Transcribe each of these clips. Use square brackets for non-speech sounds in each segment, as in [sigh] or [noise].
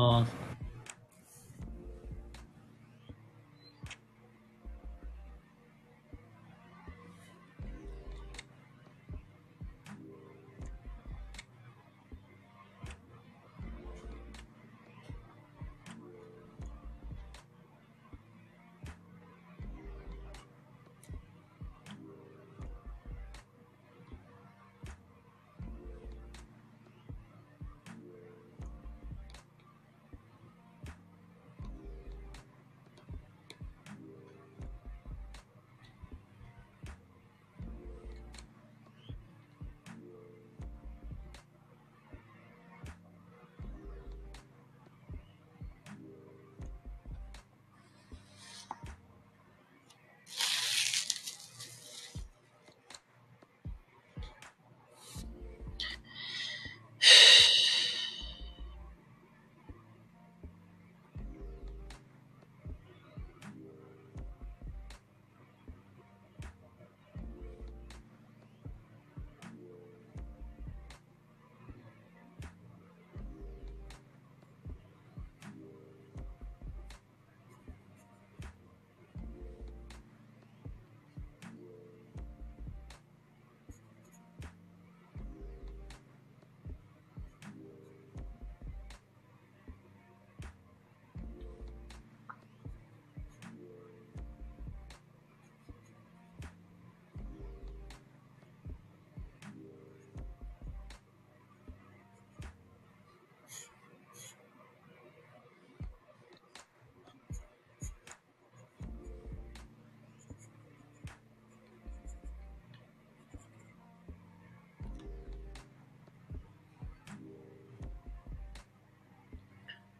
あ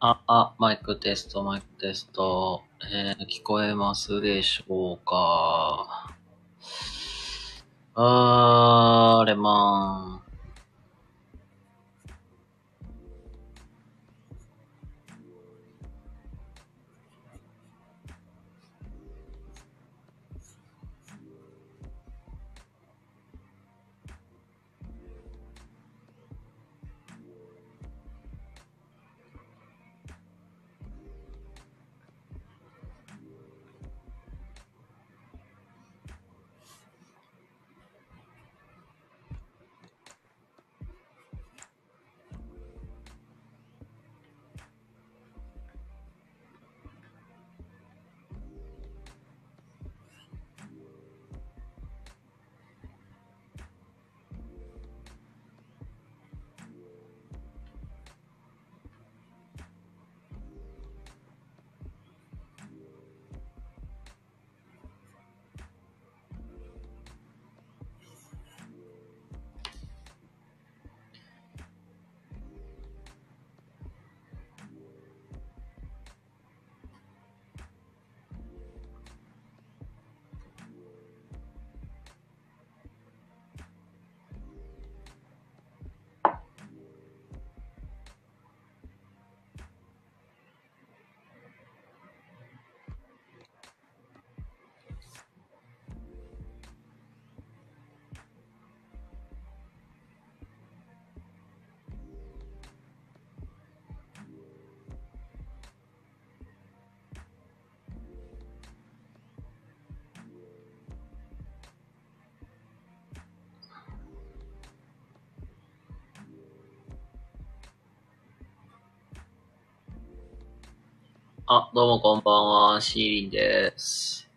あ、あ、マイクテスト、マイクテスト。えー、聞こえますでしょうか？あー、レマン。あ、どうもこんばんは、シーリンです。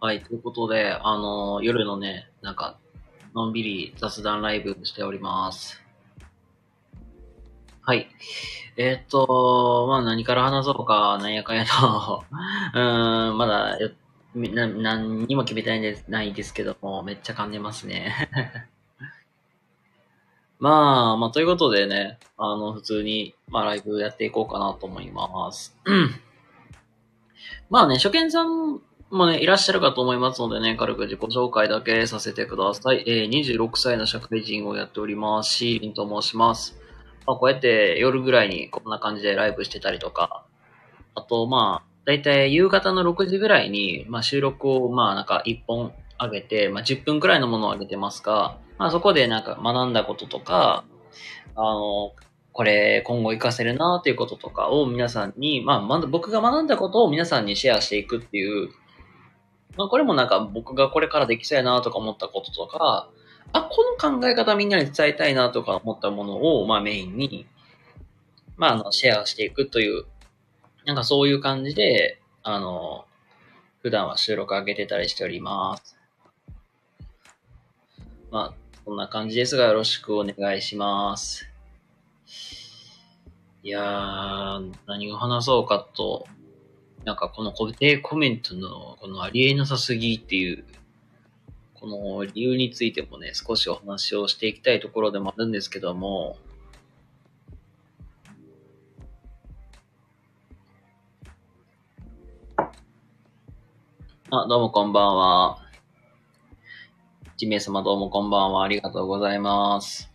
はい、ということで、あのー、夜のね、なんか、のんびり雑談ライブしております。はい。えー、っと、まあ何から話そうか、なんやかんやと [laughs] うーん、まだよ、な、何にも決めてないんです、ないですけども、めっちゃ噛んでますね [laughs] まあ、まあ、ということでね、あの、普通に、まあ、ライブやっていこうかなと思います。まあね、初見さんもね、いらっしゃるかと思いますのでね、軽く自己紹介だけさせてください。えー、26歳の社会人をやっております。シーリンと申します。まあ、こうやって夜ぐらいにこんな感じでライブしてたりとか、あと、まあ、だいたい夕方の6時ぐらいに、まあ、収録を、まあ、なんか1本上げて、まあ、10分くらいのものを上げてますが、まあ、そこでなんか学んだこととか、あの、これ今後活かせるなっていうこととかを皆さんに、まあ、まだ僕が学んだことを皆さんにシェアしていくっていう、まあ、これもなんか僕がこれからできそうやなとか思ったこととか、あ、この考え方みんなに伝えたいなとか思ったものを、まあメインに、まああの、シェアしていくという、なんかそういう感じで、あの、普段は収録上げてたりしております。まあ、こんな感じですがよろしくお願いします。いやー、何を話そうかと、なんかこの固定コメントのこのありえなさすぎっていう、この理由についてもね、少しお話をしていきたいところでもあるんですけども、あ、どうもこんばんは。1名様どうもこんばんは。ありがとうございます。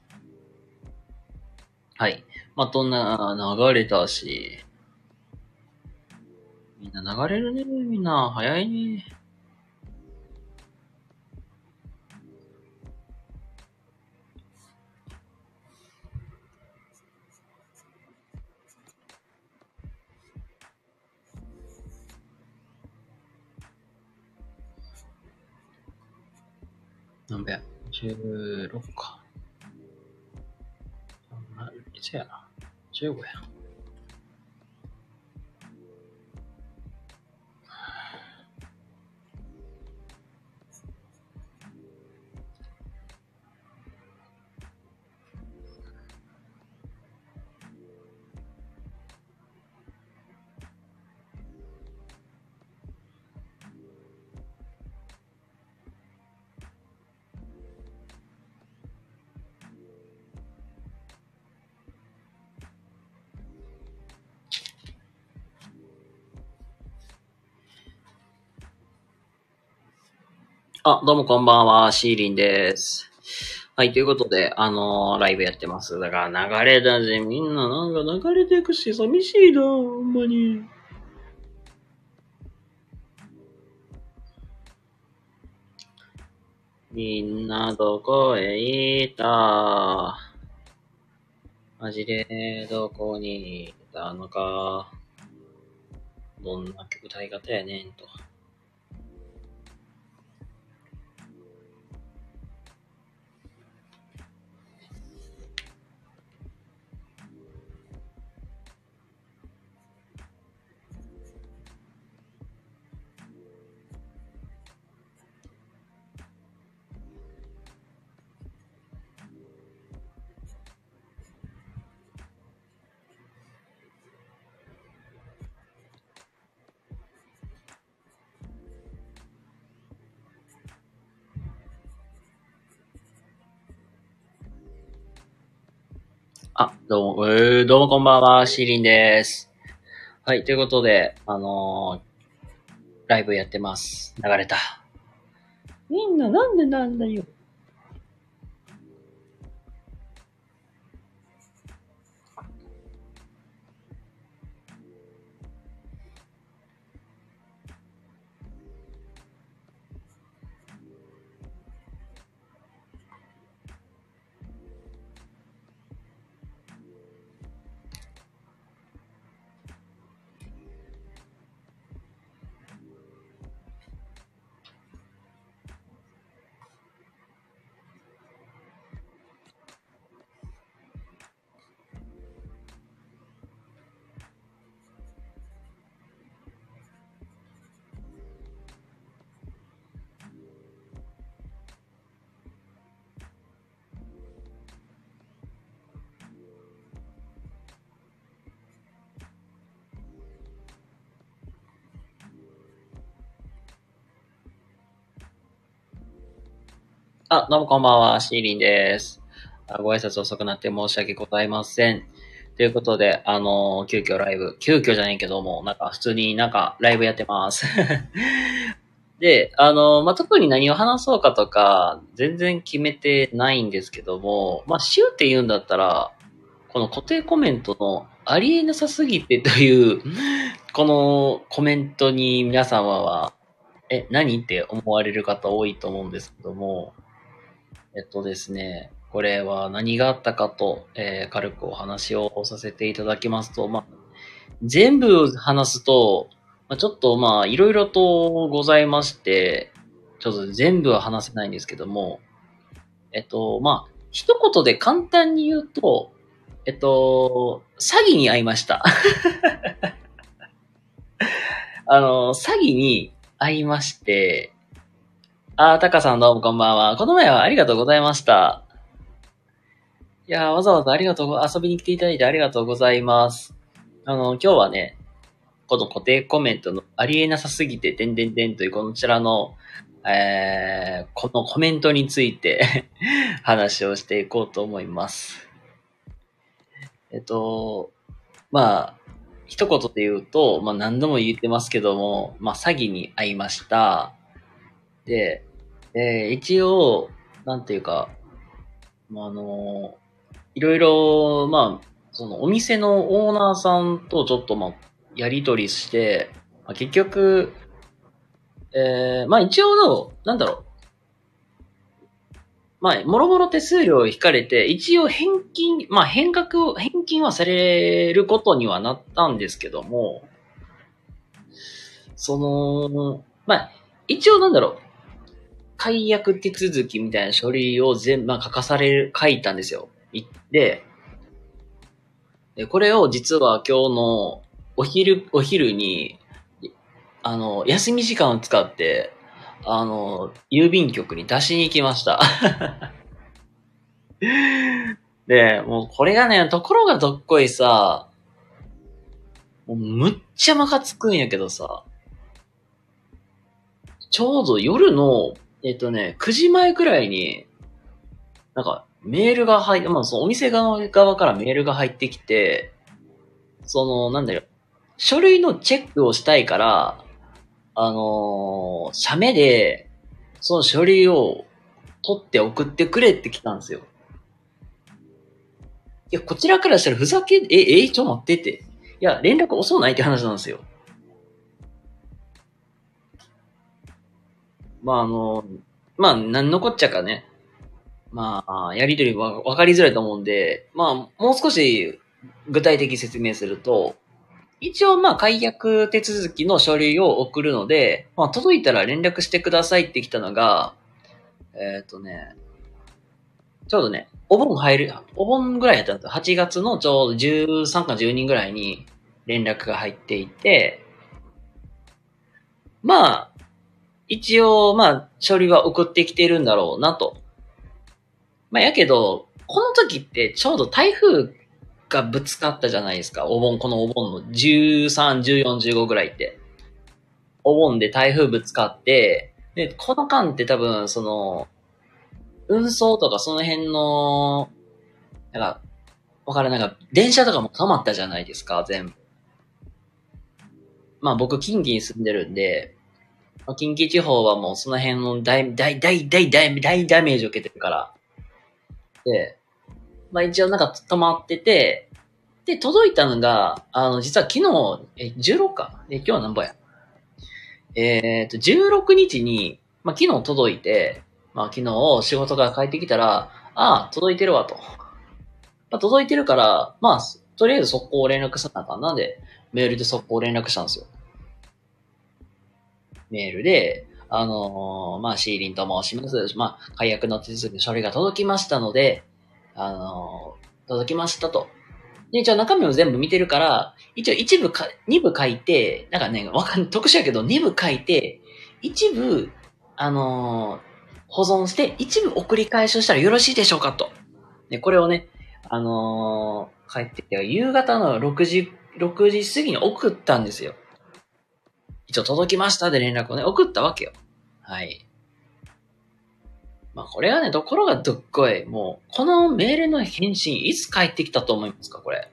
はい。まあ、とんな、流れたし。みんな流れるね。みんな、早いね。何べ ?16 か。いつやな。15や。あ、どうもこんばんは、シーリンです。はい、ということで、あのー、ライブやってます。だから流れだぜ、みんななんか流れていくし、寂しいな、ほんまに。みんなどこへ行った？マジでどこにいたのか。どんな歌い方やねんと。どうも、えー、どうもこんばんは、シーリンです。はい、ということで、あのー、ライブやってます。流れた。みんななんでなんだよ。どうもこんばんは、シーリンです。ご挨拶遅くなって申し訳ございません。ということで、あのー、急遽ライブ、急遽じゃないけども、なんか普通になんかライブやってます。[laughs] で、あのー、まあ、特に何を話そうかとか、全然決めてないんですけども、まあ、週って言うんだったら、この固定コメントのありえなさすぎてという、[laughs] このコメントに皆様は、え、何って思われる方多いと思うんですけども、えっとですね、これは何があったかと、えー、軽くお話をさせていただきますと、まあ、全部話すと、まあ、ちょっとまあ、いろいろとございまして、ちょっと全部は話せないんですけども、えっと、まあ、一言で簡単に言うと、えっと、詐欺に遭いました。[laughs] あの、詐欺に遭いまして、あー、タカさんどうもこんばんは。この前はありがとうございました。いやー、わざわざありがとう、遊びに来ていただいてありがとうございます。あの、今日はね、この固定コメントのありえなさすぎて、てんてんてんというこちらの、えー、このコメントについて [laughs] 話をしていこうと思います。えっと、まあ、一言で言うと、まあ何度も言ってますけども、まあ詐欺に遭いました。で、えー、一応、なんていうか、まあ、あの、いろいろ、まあ、そのお店のオーナーさんとちょっとまあ、やりとりして、まあ、結局、えー、まあ一応の、なんだろう。まあ、もろもろ手数料を引かれて、一応返金、まあ返額を、返金はされることにはなったんですけども、その、まあ、一応なんだろう。解約手続きみたいな書類を全部、まあ、書かされる、書いたんですよ。行って、で、これを実は今日のお昼、お昼に、あの、休み時間を使って、あの、郵便局に出しに行きました。[laughs] で、もうこれがね、ところがどっこいさ、もうむっちゃまかつくんやけどさ、ちょうど夜の、えっとね、9時前くらいに、なんか、メールが入って、まあ、そのお店側側からメールが入ってきて、その、なんだよ、書類のチェックをしたいから、あのー、写メで、その書類を取って送ってくれって来たんですよ。いや、こちらからしたらふざけ、え、え、ちょ、待ってって。いや、連絡遅ないって話なんですよ。まあ、あの、まあ、なんのこっちゃかね。まあ、やりとりは分かりづらいと思うんで、まあ、もう少し具体的に説明すると、一応、まあ、解約手続きの書類を送るので、まあ、届いたら連絡してくださいって来たのが、えっ、ー、とね、ちょうどね、お盆入る、お盆ぐらいやったんですよ。8月のちょうど13か10人ぐらいに連絡が入っていて、まあ、一応、まあ、書類は送ってきてるんだろうなと。まあ、やけど、この時ってちょうど台風がぶつかったじゃないですか。お盆、このお盆の13、14、15ぐらいって。お盆で台風ぶつかって、で、この間って多分、その、運送とかその辺の、なんか、わからなんか、電車とかも止まったじゃないですか、全部。まあ僕、近畿に住んでるんで、近畿地方はもうその辺の大、大、大、大、大、大ダメージを受けてるから。で、まあ一応なんか止まってて、で、届いたのが、あの、実は昨日、え、16か？え、今日は何ぼや？えっ、と、16日に、まあ昨日届いて、まあ昨日仕事から帰ってきたら、ああ、届いてるわと。まあ届いてるから、まあ、とりあえず速攻連絡さなあかんなんで、メールで速攻連絡したんですよ。メールで、あのー、まあ、シーリンと申します。まあ、解約の手続き書類が届きましたので、あのー、届きましたと。で、一応中身も全部見てるから、一応一部か、二部書いて、なんかね、わかん、特殊やけど、二部書いて、一部、あのー、保存して、一部送り返しをしたらよろしいでしょうかと。で、これをね、あの、帰ってきて、夕方の6時、6時過ぎに送ったんですよ。一応届きましたで連絡をね、送ったわけよ。はい。まあこれはね、ところがどっこい。もう、このメールの返信いつ返ってきたと思いますかこれ。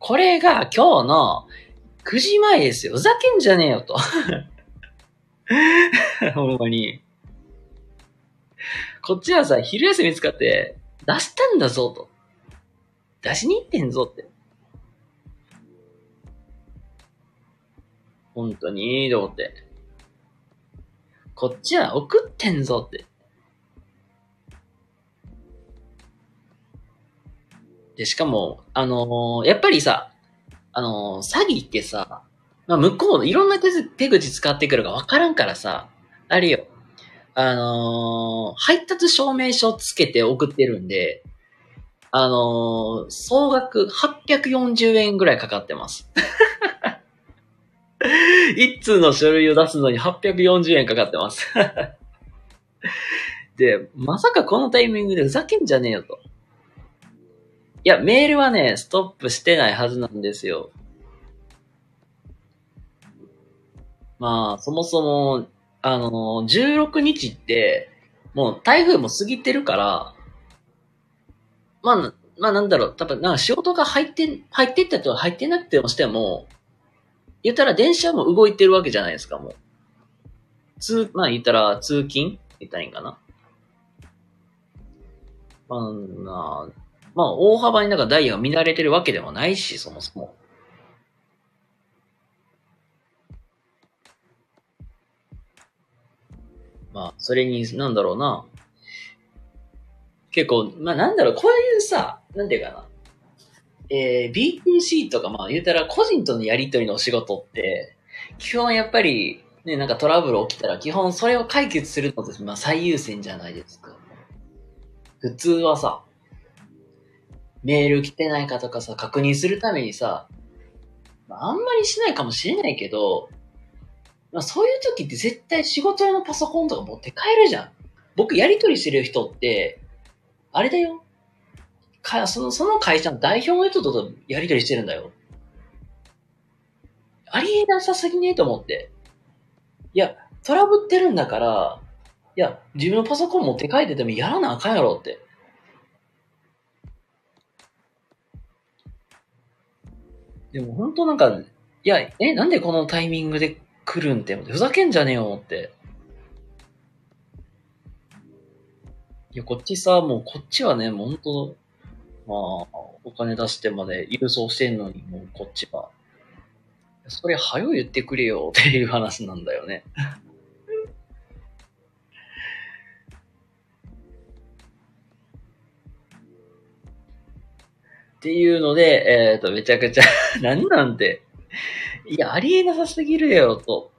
これが今日の9時前ですよ。ふざけんじゃねえよと。[laughs] ほんまに。こっちはさ、昼休み使って出したんだぞと。出しに行ってんぞって。本当に、と思って。こっちは送ってんぞって。で、しかも、あのーやっぱりさ、あのー詐欺ってさ、まあ、向こうのいろんな手口使ってくるかわからんからさ、あれよ、あのー配達証明書つけて送ってるんで、あの総額840円ぐらいかかってます。一通の書類を出すのに840円かかってます。[laughs] で、まさかこのタイミングでふざけんじゃねえよと。いや、メールはね、ストップしてないはずなんですよ。まあ、そもそも、あの、16日って、もう台風も過ぎてるから、まあ、まあなんだろう、多分なんか仕事が入って、入ってったと入ってなくてもしても、言ったら電車も動いてるわけじゃないですか、もう。通、まあ言ったら通勤？言ったらいいんかな？まあ、なまあ大幅になんかダイヤが乱れてるわけでもないし、そもそも。まあ、それに、なんだろうな。結構、まあなんだろう、こういうさ、なんていうかな。えー、B2C とか、まあ言うたら個人とのやりとりのお仕事って、基本やっぱり、ね、なんかトラブル起きたら、基本それを解決するのって、まあ最優先じゃないですか。普通はさ、メール来てないかとかさ、確認するためにさ、まあ、あんまりしないかもしれないけど、まあそういう時って絶対仕事用のパソコンとか持って帰るじゃん。僕やりとりしてる人って、あれだよ。か、その、その会社の代表の人とやりとりしてるんだよ。ありえなさすぎねえと思って。いや、トラブってるんだから、いや、自分のパソコン持って帰っててもやらなあかんやろって。でも本当なんか、いや、え、なんでこのタイミングで来るんって、ふざけんじゃねえよって。いや、こっちさ、もうこっちはね、もう本当まあ、お金出してまで郵送してんのに、もうこっちは。それ、はよ言ってくれよっていう話なんだよね。っていうので、えっ、と、めちゃくちゃ、[laughs] 何なんて。いや、ありえなさすぎるよ、と。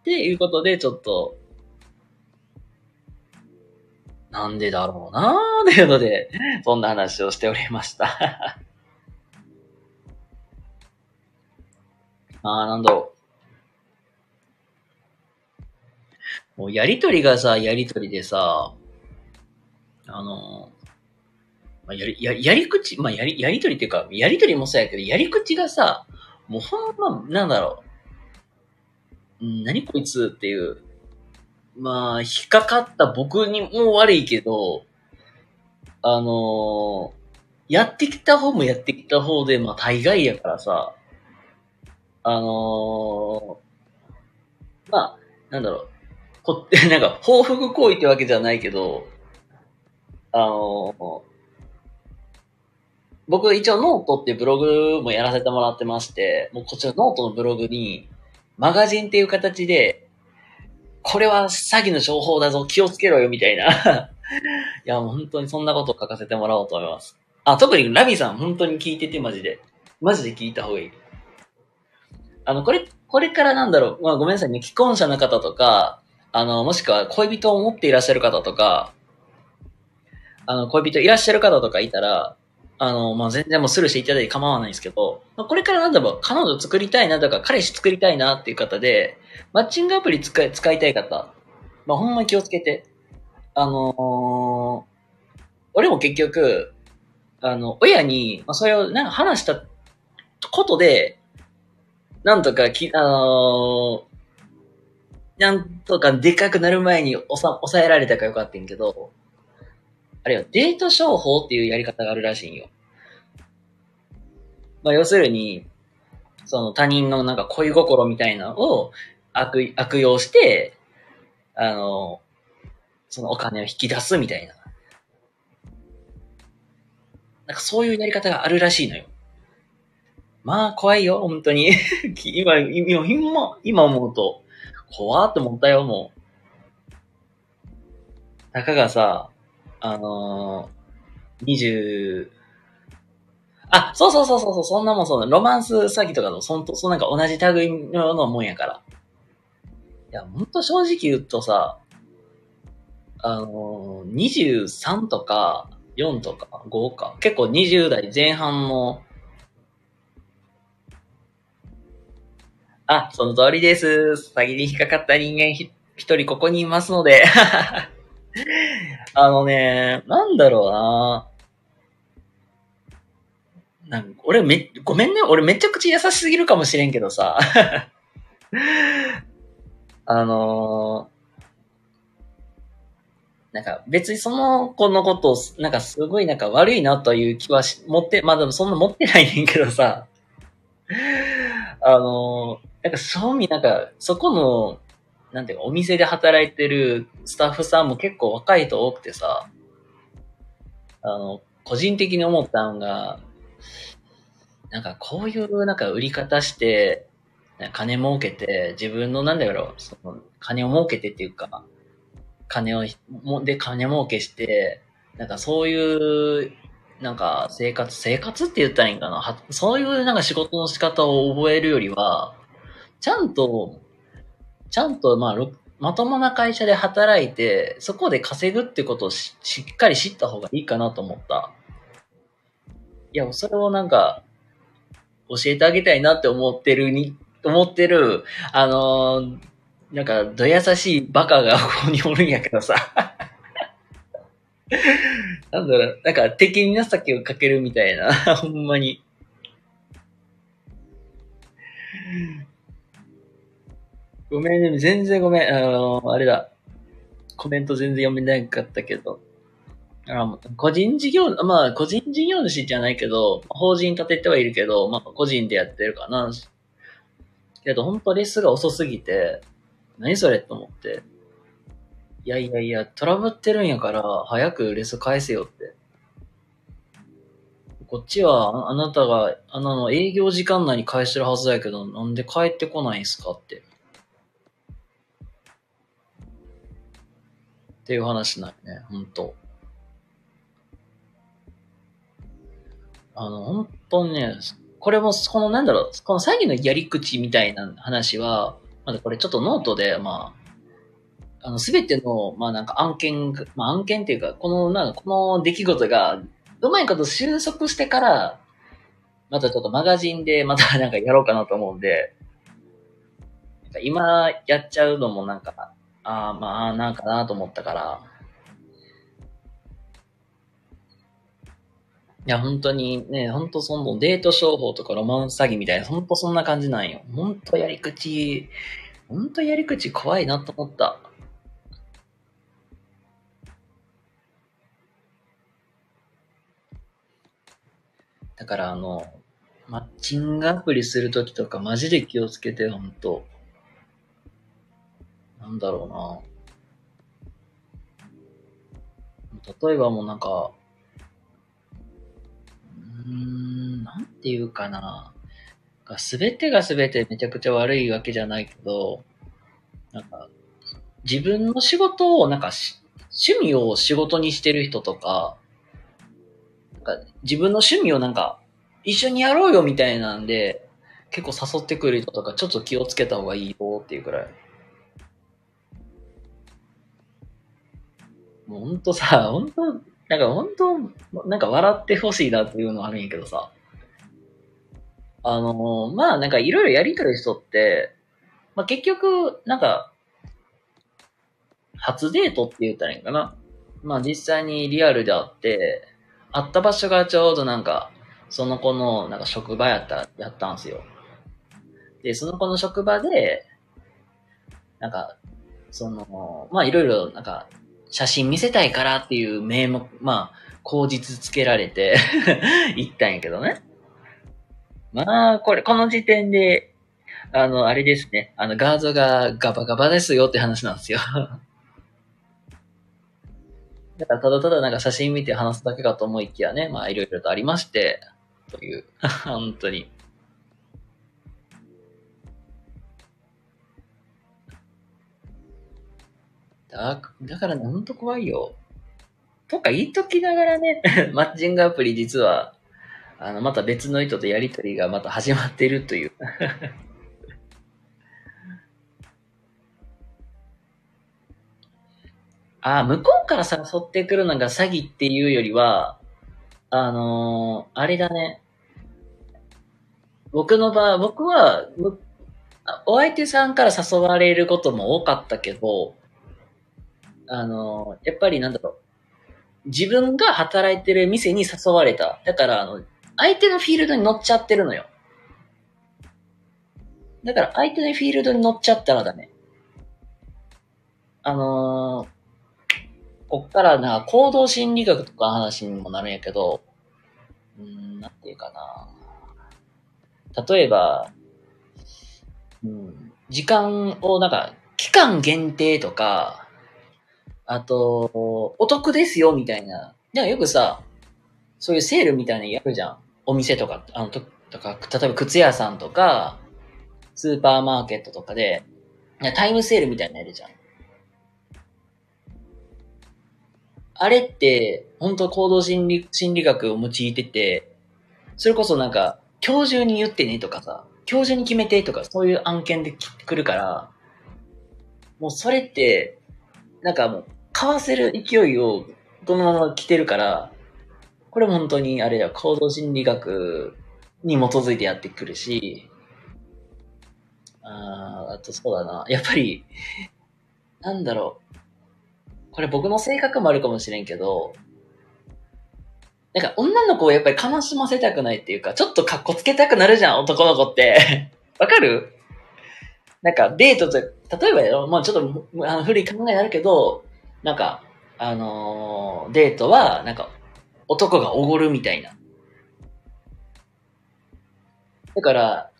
っていうことで、ちょっと、なんでだろうなーっていうので、そんな話をしておりました。[laughs] あー、なんだろう。もうやりとりがさ、やりとりでさ、あの、まあ、やり、ややり口、まあ、やり、やりとりっていうか、やりとりもそうやけど、やり口がさ、もうほんま、なんだろう。うん何こいつっていう。まあ、引っかかった僕にも悪いけど、あのやってきた方もやってきた方で、まあ大概やからさ、あのまあ、なんだろう、こって、[laughs] なんか報復行為ってわけじゃないけど、あの僕一応ノートってブログもやらせてもらってまして、もうこちらノートのブログに、マガジンっていう形で、これは詐欺の情報だぞ、気をつけろよ、みたいな。[laughs] いや、もう本当にそんなことを書かせてもらおうと思います。あ、特にラビさん、本当に聞いてて、マジで。マジで聞いた方がいい。あの、これ、これからなんだろう、まあごめんなさいね、既婚者の方とか、あの、もしくは恋人を持っていらっしゃる方とか、あの、恋人いらっしゃる方とかいたら、あの、まあ、全然もうスルーしていただいて構わないんですけど、まあ、これからなんだろう、彼女作りたいなとか、彼氏作りたいなっていう方で、マッチングアプリ使い、使いたい方、まあ、ほんまに気をつけて。あのー俺も結局、あの、親に、まあ、それをなんか話したことで、なんとかき、あのーなんとかでかくなる前におさ抑えられたかよかったんけど、あれよ、デート商法っていうやり方があるらしいんよ。まあ、要するに、その他人のなんか恋心みたいなのを悪悪用して、あの、そのお金を引き出すみたいな。なんかそういうやり方があるらしいのよ。まあ、怖いよ、本当に。[laughs] 今、今、今、今思うと、怖って思ったよ、もう。たかがさ、あのー、20、あ、そうそうそうそうそ、んなもんそうだ。ロマンス詐欺とかと、そんと、そんなんか同じ類のようなもんやから。いや、ほんと正直言うとさ、あのー、23とか4とか5か、結構20代前半の、あ、その通りです。詐欺に引っかかった人間ひ一人ここにいますので。あのね、なんだろうななんか俺め、ごめんね。俺めちゃくちゃ優しすぎるかもしれんけどさ。[laughs] あのーなんか別にその子のことを、なんかすごいなんか悪いなという気はし、持って、まあでもそんな持ってないねんけどさ。あのーなんか正味なんか、そこの、なんていうか、お店で働いてるスタッフさんも結構若い人多くてさ、あの、個人的に思ったのが、なんかこういうなんか売り方して、金儲けて、自分のなんだろう、その金を儲けてっていうか、金を、もで金儲けして、なんかそういう、なんか生活、生活って言ったらいいんかなはそういうなんか仕事の仕方を覚えるよりは、ちゃんと、ちゃんとまあ、まともな会社で働いて、そこで稼ぐってことをししっかり知った方がいいかなと思った。いや、それをなんか、教えてあげたいなって思ってるに、思ってる、あのーなんか、ど優しいバカがここにおるんやけどさ。[laughs] なんだろう、なんか敵に情けをかけるみたいな、[laughs] ほんまに。ごめんね、全然ごめん。あのーあれだ。コメント全然読めなかったけど。あ個人事業、まあ、個人事業主じゃないけど、法人立ててはいるけど、まあ、個人でやってるかな。けど、本当レッスンが遅すぎて、何それと思って。いやいやいや、トラブってるんやから、早くレス返せよって。こっちは、ああなたが、あの、営業時間内に返してるはずだけど、なんで帰ってこないんすかって。っていう話なんね、ほんと。あの、本当にね、これも、このなんだろう、この詐欺のやり口みたいな話は、まだこれちょっとノートで、まあ、あの、すべての、まあなんか案件、まあ案件っていうか、この、なんかこの出来事が、うまいこと収束してから、またちょっとマガジンでまたなんかやろうかなと思うんで、今やっちゃうのもなんか、ああ、まあなんかなと思ったから、いや、本当にね、本当そのデート商法とかロマンス詐欺みたいな、本当そんな感じなんよ。本当やり口、本当やり口怖いなと思った。だからあの、マッチングアプリするときとかマジで気をつけて、本当なんだろうな。例えばもうなんか、うーん、なんていうかな。すべてがすべてめちゃくちゃ悪いわけじゃないけど、なんか、自分の仕事を、なんかし、趣味を仕事にしてる人とか、なんか自分の趣味をなんか、一緒にやろうよみたいなんで、結構誘ってくる人とか、ちょっと気をつけた方がいいよっていうくらい。もうほんとさ、ほんと、なんか本当、なんか笑ってほしいなっていうのはあるんやけどさ。あのまあなんかいろいろやりとる人って、まあ結局、なんか、初デートって言ったらいいんかな。まあ実際にリアルで会って、会った場所がちょうどなんか、その子のなんか職場やった、やったんすよ。で、その子の職場で、なんか、その、まあいろいろなんか、写真見せたいからっていう名目、まあ、口実つけられて [laughs] 行ったんやけどね。まあ、これ、この時点で、あの、あれですね。あの、ガードがガバガバですよって話なんですよ。[laughs] だから、ただただなんか写真見て話すだけかと思いきやね、まあ、いろいろとありまして、という、[laughs] 本当に。だ、だから、ほんと怖いよ。とか言いときながらね、[laughs] マッチングアプリ実は、あの、また別の人とやりとりがまた始まってるという。[laughs] あ、向こうから誘ってくるのが詐欺っていうよりは、あのー、あれだね。僕の場合、僕は、お相手さんから誘われることも多かったけど、あの、やっぱりなんだろう。自分が働いてる店に誘われた。だから、あの、相手のフィールドに乗っちゃってるのよ。だから、相手のフィールドに乗っちゃったらダメ。あのー、こっからな、行動心理学とか話にもなるんやけど、うん、なんていうかな。例えば、うん、時間をなんか、期間限定とか、あと、お得ですよみたいな。でもよくさ、そういうセールみたいなのやるじゃん。お店とか、あの、ととか、例えば靴屋さんとか、スーパーマーケットとかで、タイムセールみたいなのやるじゃん。あれって、本当行動心理、心理学を用いてて、それこそなんか、今日中に言ってねとかさ、今日中に決めてとか、そういう案件で来るから、もうそれって、なんかもう、買わせる勢いを、このまま来てるから、これ本当にあれだ、行動心理学に基づいてやってくるし、ああとそうだな、やっぱり、なんだろう、これ僕の性格もあるかもしれんけど、なんか女の子をやっぱり悲しませたくないっていうか、ちょっと格好つけたくなるじゃん、男の子って。[laughs] わかる？なんかデートと、例えばよ、まあちょっとあの古い考えになるけど、なんか、あのー、デートは、なんか、男がおごるみたいな。だから、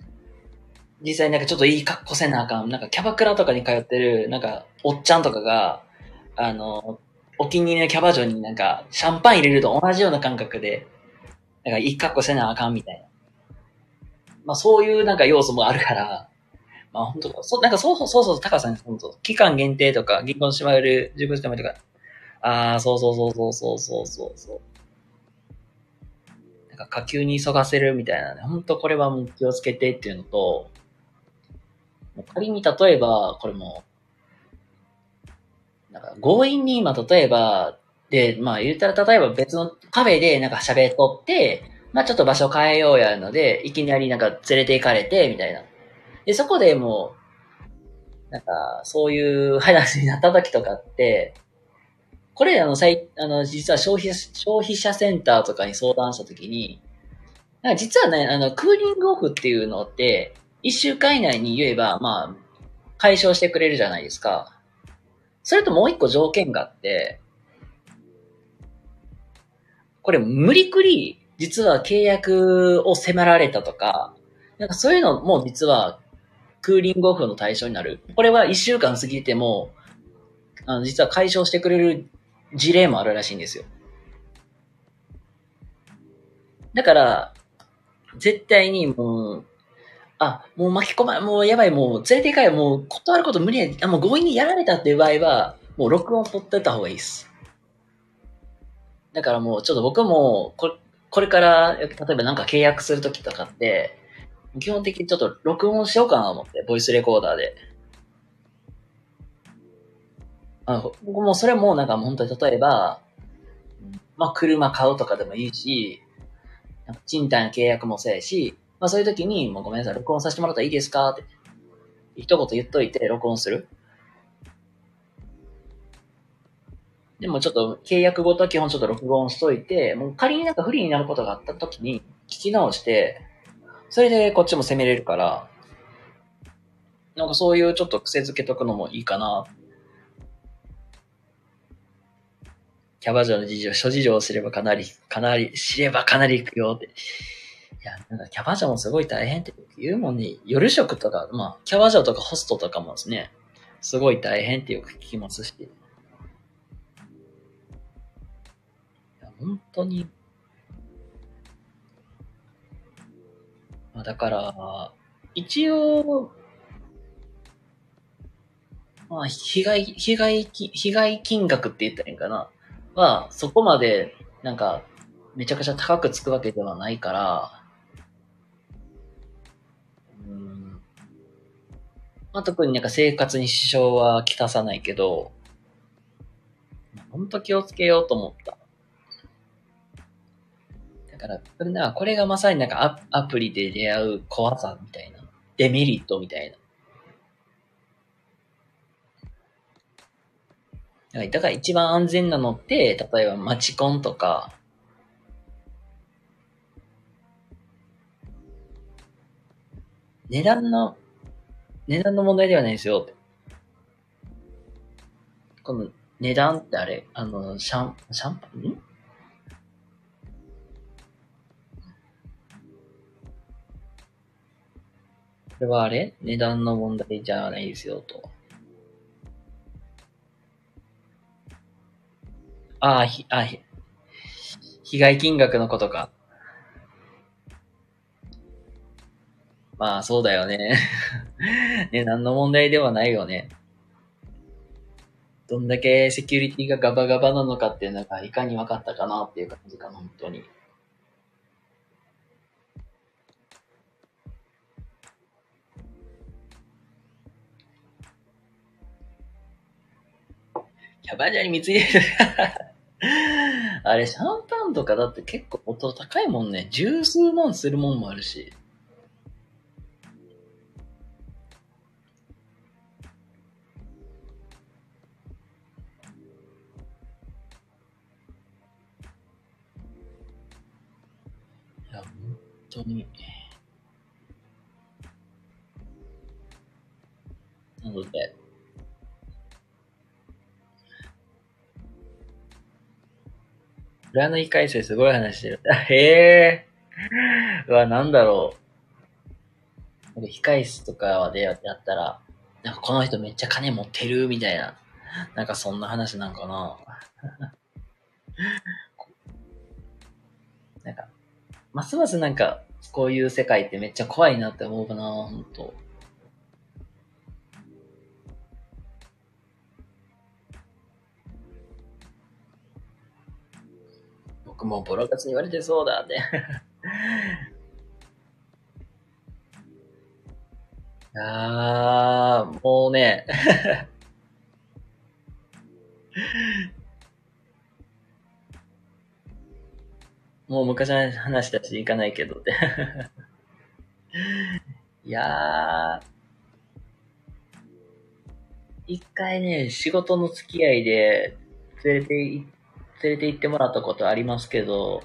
実際なんかちょっといい格好せなあかん。なんかキャバクラとかに通ってる、なんか、おっちゃんとかが、あの、お気に入りのキャバ嬢になんか、シャンパン入れると同じような感覚で、なんか、一格好せなあかんみたいな。まあ、そういうなんか要素もあるから、あ、本当そう、なんかそうそうそうそう、高さん、本当期間限定とか、銀行のしまえる19時間前とか、ああ、そうそうそうそうそうそうそうそう。なんか、火球に急がせるみたいなね、本当これはもう気をつけてっていうのと、仮に例えば、これも、なんか強引に今例えば、で、まあ言ったら例えば別のカフェでなんか喋っとって、まあちょっと場所変えようやるので、いきなりなんか連れて行かれて、みたいな。で、そこでもう、なんか、そういう話になった時とかって、これあの、最、あの、実は消費、消費者センターとかに相談した時に、なんか実はね、あの、クーリングオフっていうのって、一週間以内に言えば、まあ、解消してくれるじゃないですか。それともう一個条件があって、これ無理くり、実は契約を迫られたとか、なんかそういうのも実はクーリングオフの対象になる。これは一週間過ぎても、あの、実は解消してくれる事例もあるらしいんですよ。だから、絶対にもう、あ、もう巻き込ま、もうやばい、もう連れて行かい、もう断ること無理や、あもう強引にやられたっていう場合は、もう録音取ってた方がいいです。だからもうちょっと僕もこれ、これから、例えばなんか契約するときとかって、基本的にちょっと録音しようかなと思って、ボイスレコーダーで。あ僕もそれもなんか本当に例えば、まあ車買うとかでもいいし、賃貸の契約もそうやし、まあそういう時に、もうごめんなさい、録音させてもらったらいいですかって、一言言っといて録音する。でもちょっと契約ごとは基本ちょっと録音しといて、もう仮になんか不利になることがあった時に聞き直して、それでこっちも攻めれるから、なんかそういうちょっと癖づけとくのもいいかな。キャバ嬢の事情、諸事情を知ればかなり、かなり、知ればかなり行くよって。いや、なんかキャバ嬢もすごい大変って言うもんね。夜食とか、まあ、キャバ嬢とかホストとかもですね、すごい大変ってよく聞きますし。本当に。まあ、だから、一応、まあ、被害、被害、被害金額って言ったらいいんかな。は、そこまで、なんか、めちゃくちゃ高くつくわけではないから、うん。まあ、特になんか生活に支障はきたさないけど、ほんと気をつけようと思った。だから、これな、これがまさになんかアアプリで出会う怖さみたいな。デメリットみたいな。だから一番安全なのって、例えばマチコンとか、値段の、値段の問題ではないですよ。この値段ってあれ、あの、シャン、シャンパン？これはあれ？値段の問題じゃないですよと。ああ、ひ、あひ、被害金額のことか。まあ、そうだよね。[laughs] 値段の問題ではないよね。どんだけセキュリティがガバガバなのかっていうのがいかに分かったかなっていう感じかな、本当に。キャバ嬢に貢いでる。[laughs] あれ、シャンパンとかだって結構音高いもんね。十数万するもんもあるし。いや、本当に。なので、占い改正すごい話してる。[laughs] へえ。うわ、なんだろう。なんか控室とかでやったら、なんかこの人めっちゃ金持ってるみたいな。なんかそんな話なんかな。[laughs] なんか、ますますなんか、こういう世界ってめっちゃ怖いなって思うかな、ほんと。僕もボロカスに言われてそうだって。[laughs] あー、もうね。[laughs] もう昔の話だし行かないけどって。[laughs] いやー、一回ね、仕事の付き合いで連れてい連れて行ってもらったことありますけど、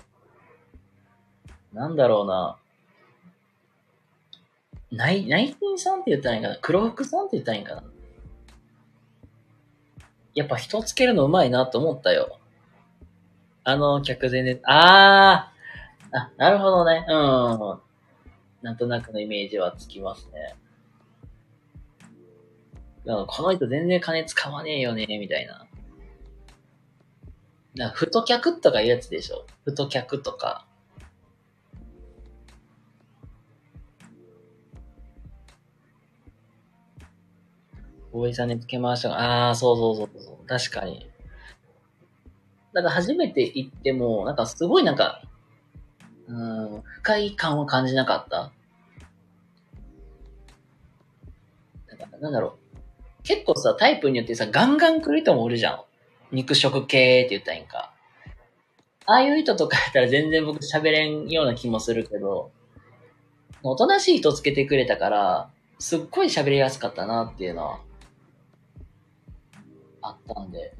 なんだろうな。内、内勤さんって言ったらいいんかな？黒服さんって言ったらいいんかな？やっぱ人つけるのうまいなと思ったよ。あの客前で、あーあ、なるほどね。うん。なんとなくのイメージはつきますね。この人全然金使わねえよね、みたいな。な、太客とかいうやつでしょ？太客とか。大井さんにつけましたが、ああ、そうそうそうそう。確かに。だから初めて行っても、なんかすごいなんか、うん、不快感を感じなかった？だからなんだろう。結構さ、タイプによってさ、ガンガン来る人もおるじゃん。肉食系って言ったらいいんか。ああいう人とかやったら全然僕喋れんような気もするけど、おとなしい人つけてくれたから、すっごい喋りやすかったなっていうのは、あったんで。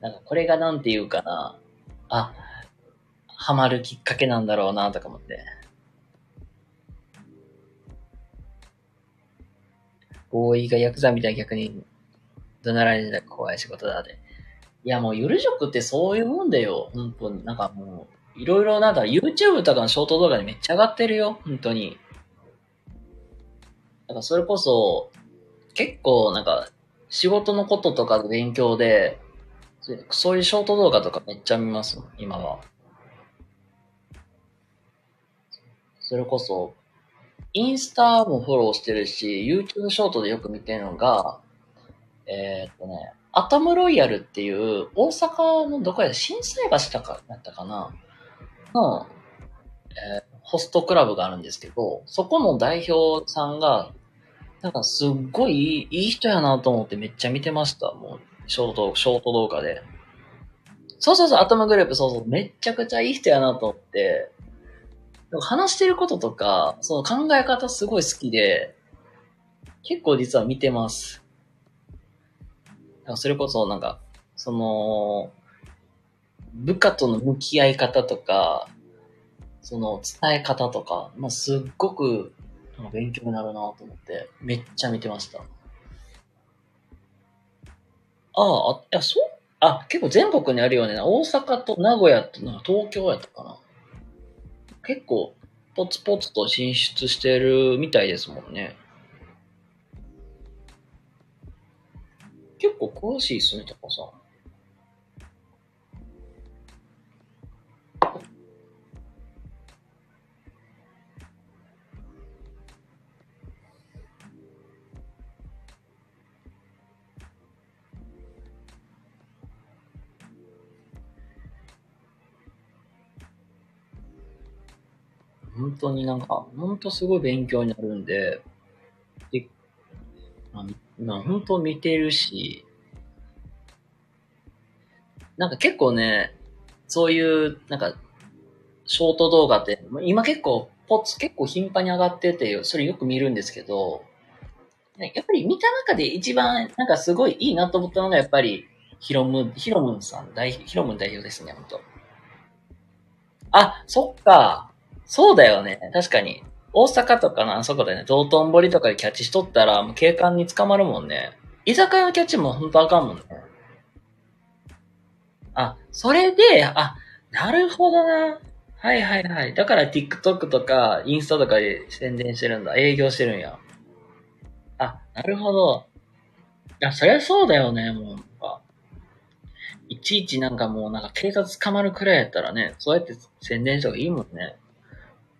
なんかこれがなんていうかな、あ、ハマるきっかけなんだろうなとか思って。ボーイがヤクザみたいに逆に怒鳴られてたら怖い仕事だって。いやもう夜食ってそういうもんだよ。本当に。なんかもう、いろいろなんだ、YouTube とかのショート動画でめっちゃ上がってるよ。本当に。だかそれこそ、結構なんか、仕事のこととか勉強で、そういうショート動画とかめっちゃ見ます、今は。それこそ、インスタもフォローしてるし、YouTube ショートでよく見てるのが、えー、っとね、アトムロイヤルっていう、大阪のどこや、震災橋とかだったかな？の、えーホストクラブがあるんですけど、そこの代表さんが、なんかすっごいいい人やなと思ってめっちゃ見てました。もう、ショート、ショート動画で。そうそうそう、アトムグループ、そうそう、めっちゃくちゃいい人やなと思って、話してることとか、その考え方すごい好きで、結構実は見てます。それこそなんか、その、部下との向き合い方とか、その伝え方とか、まあ、すっごく勉強になるなと思って、めっちゃ見てました。ああ、あ、いや、そうあ、結構全国にあるよね。大阪と名古屋となんか東京やったかな。結構、ポツポツと進出してるみたいですもんね。結構詳しいっすね、タカさん。本当になんか、本当すごい勉強になるんで、で、あ、まあ、本当見てるし、なんか結構ね、そういう、なんか、ショート動画って、今結構、ポツ、結構頻繁に上がってて、それよく見るんですけど、やっぱり見た中で一番、なんかすごいいいなと思ったのが、やっぱり、ヒロム、ヒロムンさん、代ヒロムン代表ですね、本当あ、そっか。そうだよね。確かに。大阪とかのあそこでね、道頓堀とかでキャッチしとったら、もう警官に捕まるもんね。居酒屋のキャッチも本当あかんもんね。あ、それで、あ、なるほどな。はいはいはい。だから TikTok とかインスタとかで宣伝してるんだ。営業してるんや。あ、なるほど。いや、そりゃそうだよね、もう。いちいちなんかもうなんか警察捕まるくらいやったらね、そうやって宣伝した方がいいもんね。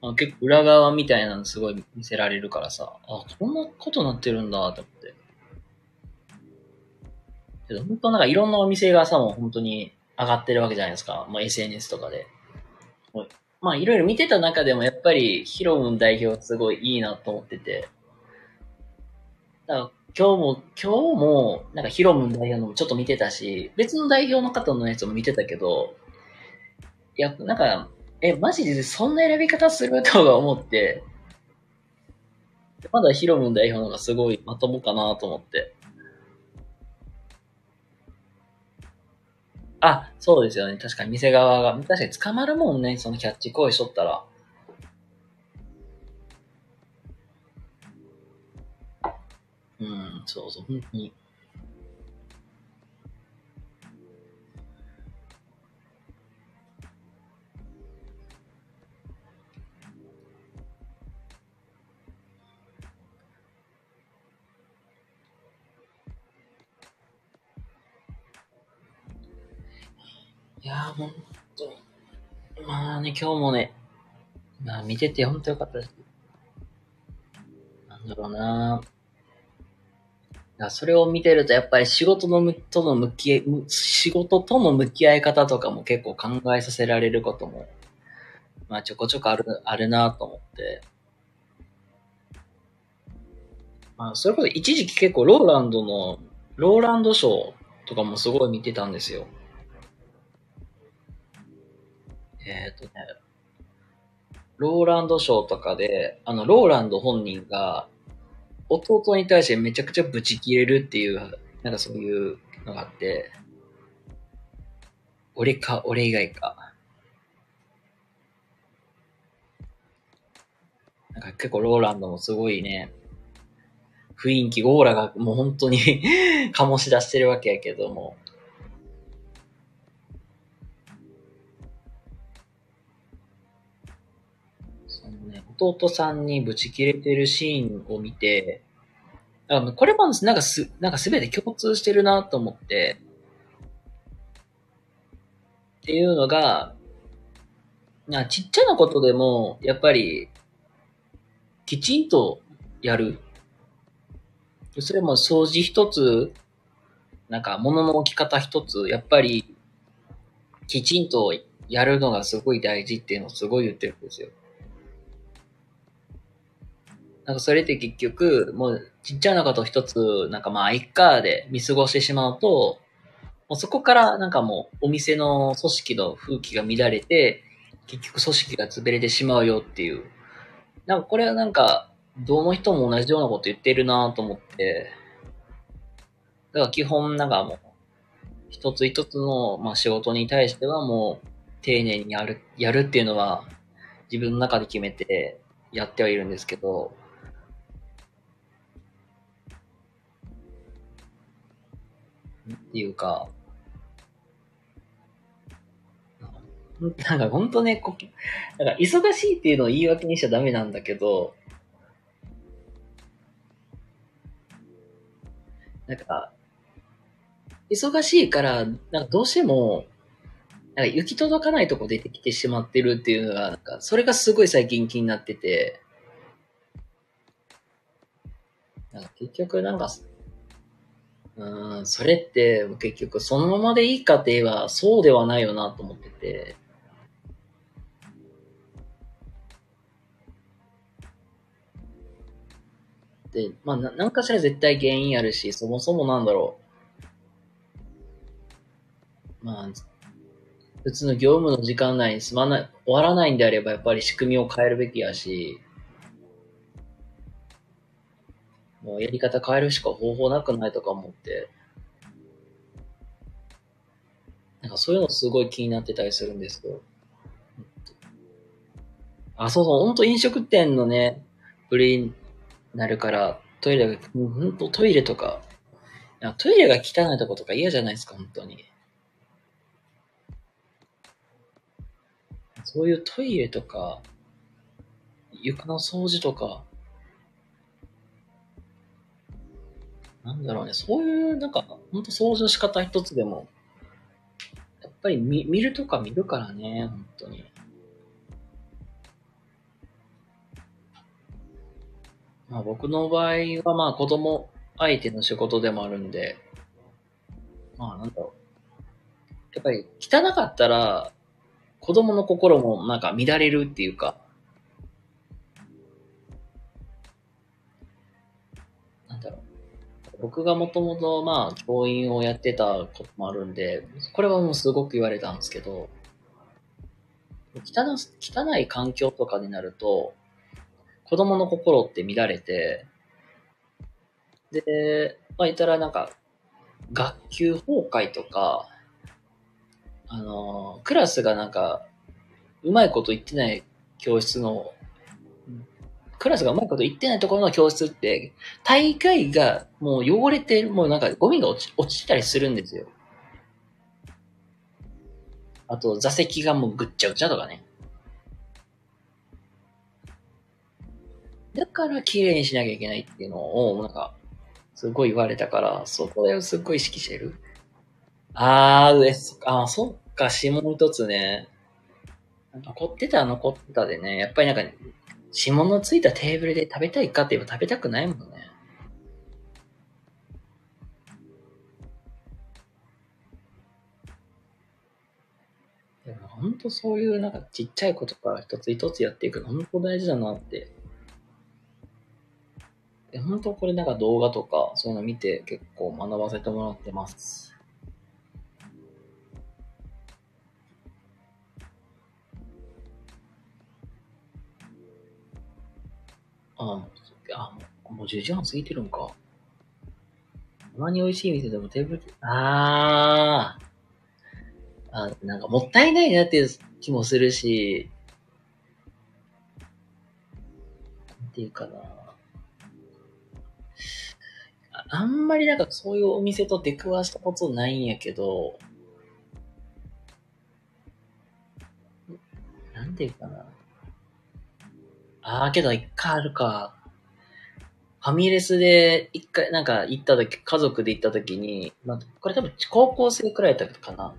あ結構裏側みたいなのすごい見せられるからさ、あ、こんなことなってるんだって思って。けど本当なんかいろんなお店がさ、もう本当に上がってるわけじゃないですか。まあ SNS とかで。はいまあいろいろ見てた中でもやっぱりヒロムン代表すごいいいなと思ってて。だから今日も、今日もなんかヒロムン代表のもちょっと見てたし、別の代表の方のやつも見てたけど、いや、なんか、え、マジでそんな選び方するとか思って、まだヒロム代表の方がすごいまともかなと思って。あ、そうですよね。確かに店側が、確かに捕まるもんね、そのキャッチ行為しとったら。うん、そうそう、本当に。いやー、ほんと。まあね、今日もね、まあ見ててほんとよかったです。なんだろうなぁ。それを見てると、やっぱり仕事のむとの向き合い、仕事との向き合い方とかも結構考えさせられることも、まあちょこちょこある、あるなと思って。まあ、それこそ一時期結構ローランドの、ローランドショーとかもすごい見てたんですよ。えっ、とね、ローランドショーとかで、あの、ローランド本人が、弟に対してめちゃくちゃブチ切れるっていう、なんかそういうのがあって、俺か、俺以外か。なんか結構ローランドもすごいね、雰囲気、オーラがもう本当に [laughs] 醸し出してるわけやけども、弟さんにブチ切れてるシーンを見て、あの、これもなんかす、なんかすべて共通してるなと思って、っていうのが、なちっちゃなことでも、やっぱり、きちんとやる。それも掃除一つ、なんか物の置き方一つ、やっぱり、きちんとやるのがすごい大事っていうのをすごい言ってるんですよ。なんかそれって結局、もうちっちゃなこと一つ、なんかまあ、いっかで見過ごしてしまうと、もうそこからなんかもうお店の組織の風紀が乱れて、結局組織が潰れてしまうよっていう。なんかこれはなんか、どの人も同じようなこと言ってるなと思って、だから基本なんかもう、一つ一つの、まあ、仕事に対してはもう、丁寧にやる、やるっていうのは、自分の中で決めてやってはいるんですけど、いうか、なんか本当ね、こなんか忙しいっていうのを言い訳にしちゃダメなんだけど、なんか、忙しいから、なんかどうしても、なんか行き届かないとこ出てきてしまってるっていうのが、なんか、それがすごい最近気になってて、なんか結局なんか、うん、それって結局そのままでいいかって言えばそうではないよなと思ってて、で、まあ、な、なんかしら絶対原因あるし、そもそもなんだろう。まあ、普通の業務の時間内に済まない、終わらないんであれば、やっぱり仕組みを変えるべきやし、もうやり方変えるしか方法なくないとか思って、なんかそういうのすごい気になってたりするんですよ。あ、そうそう、ほんと飲食店のね、プリンなるから、トイレが、ほんとトイレとか、トイレが汚いとことか嫌じゃないですか、本当に。そういうトイレとか、床の掃除とか、なんだろうね、そういう、なんか、ほんと掃除の仕方一つでも、やっぱり見見るとか見るからね、本当に。まあ僕の場合はまあ子供相手の仕事でもあるんで、まあなんだろう。やっぱり汚かったら子供の心もなんか乱れるっていうか、僕がもともとまあ教員をやってたこともあるんで、これはもうすごく言われたんですけど、汚汚い環境とかになると、子供の心って乱れて、で、まあ言ったらなんか、学級崩壊とか、あの、クラスがなんか、うまいこと言ってない教室の、クラスがうまいこと言ってないところの教室って、大概がもう汚れて、もうなんかゴミが落ち落ちたりするんですよ。あと、座席がもうぐっちゃぐちゃとかね。だから綺麗にしなきゃいけないっていうのを、なんか、すごい言われたから、そこをすっごい意識してる。あー、上、あ、そっか、指紋一つね。残ってた残ってたでね、やっぱりなんか、ね、指紋のついたテーブルで食べたいかって言えば食べたくないもんね。でも本当そういうなんかちっちゃいことから一つ一つやっていくの本当大事だなって本当これなんか動画とかそういうの見て結構学ばせてもらってます。ああ、もう10時半過ぎてるんか。たまに美味しい店でもテーブル、ああ、あなんかもったいないなっていう気もするし、なんていうかな。あんまりなんかそういうお店と出くわしたことないんやけど、なんていうかな。ああ、けど一回あるか。ファミレスで一回なんか行った時、家族で行った時に、まあ、これ多分高校生くらいだったかな。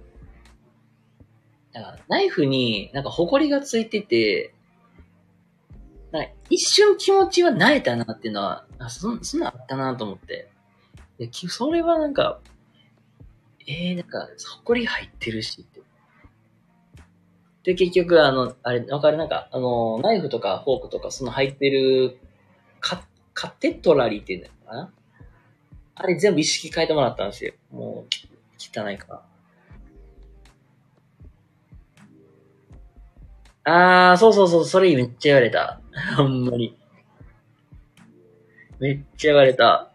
だかナイフになんか埃がついてて、なんか一瞬気持ちは慣れたなっていうのは、あそそんなあったなと思って。で、それはなんか、えー、なんか、ほこり入ってるし。で、結局、あの、あれ、わかる？なんか、あの、ナイフとかフォークとか、その入ってる、カ、カテトラリーっていうのかな？あれ全部一式変えてもらったんですよ。もう、汚いから。あー、そうそうそう、それめっちゃ言われた。[laughs] ほんまに。めっちゃ言われた。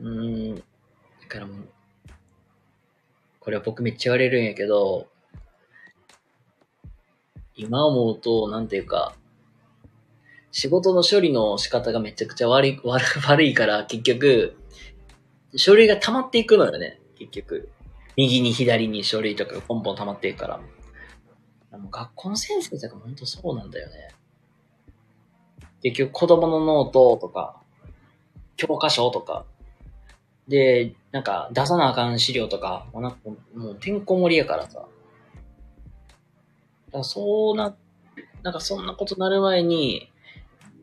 うーん。だからもう、これは僕めっちゃ言われるんやけど、今思うと、なんていうか、仕事の処理の仕方がめちゃくちゃ悪い、[laughs] 悪いから、結局、書類が溜まっていくのよね、結局。右に左に書類とかがポンポン溜まっていくから。あの学校の先生とかも本当そうなんだよね。結局子供のノートとか、教科書とか、で、なんか出さなあかん資料とか、もうなんかもうてんこ盛りやからさ。だからそうな、なんかそんなことなる前に、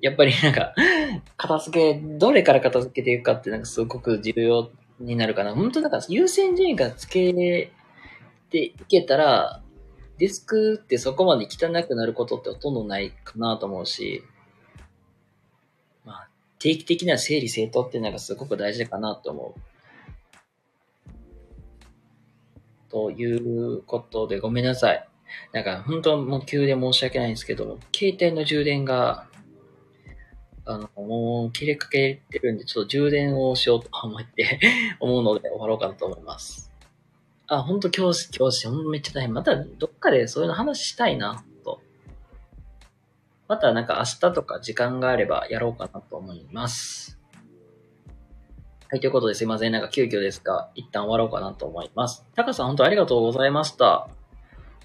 やっぱりなんか、片付け、どれから片付けていくかってなんかすごく重要になるかな。本当だか優先順位がつけていけたら、デスクってそこまで汚くなることってほとんどないかなと思うし、定期的な整理整頓っていうのがすごく大事かなと思う。ということでごめんなさい。なんか本当もう急で申し訳ないんですけど、携帯の充電が、あの、もう切れかけてるんで、ちょっと充電をしようと [laughs] 思って思うので終わろうかなと思います。あ、本当教師、教師、ほんとめっちゃ大変。またどっかでそういうの話したいな、またなんか明日とか時間があればやろうかなと思います。はい、ということですいません。なんか急遽ですが、一旦終わろうかなと思います。タカさん本当ありがとうございました。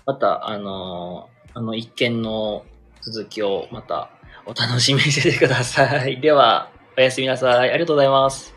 また、あのーあの一件の続きをまたお楽しみにしててください。では、おやすみなさい。ありがとうございます。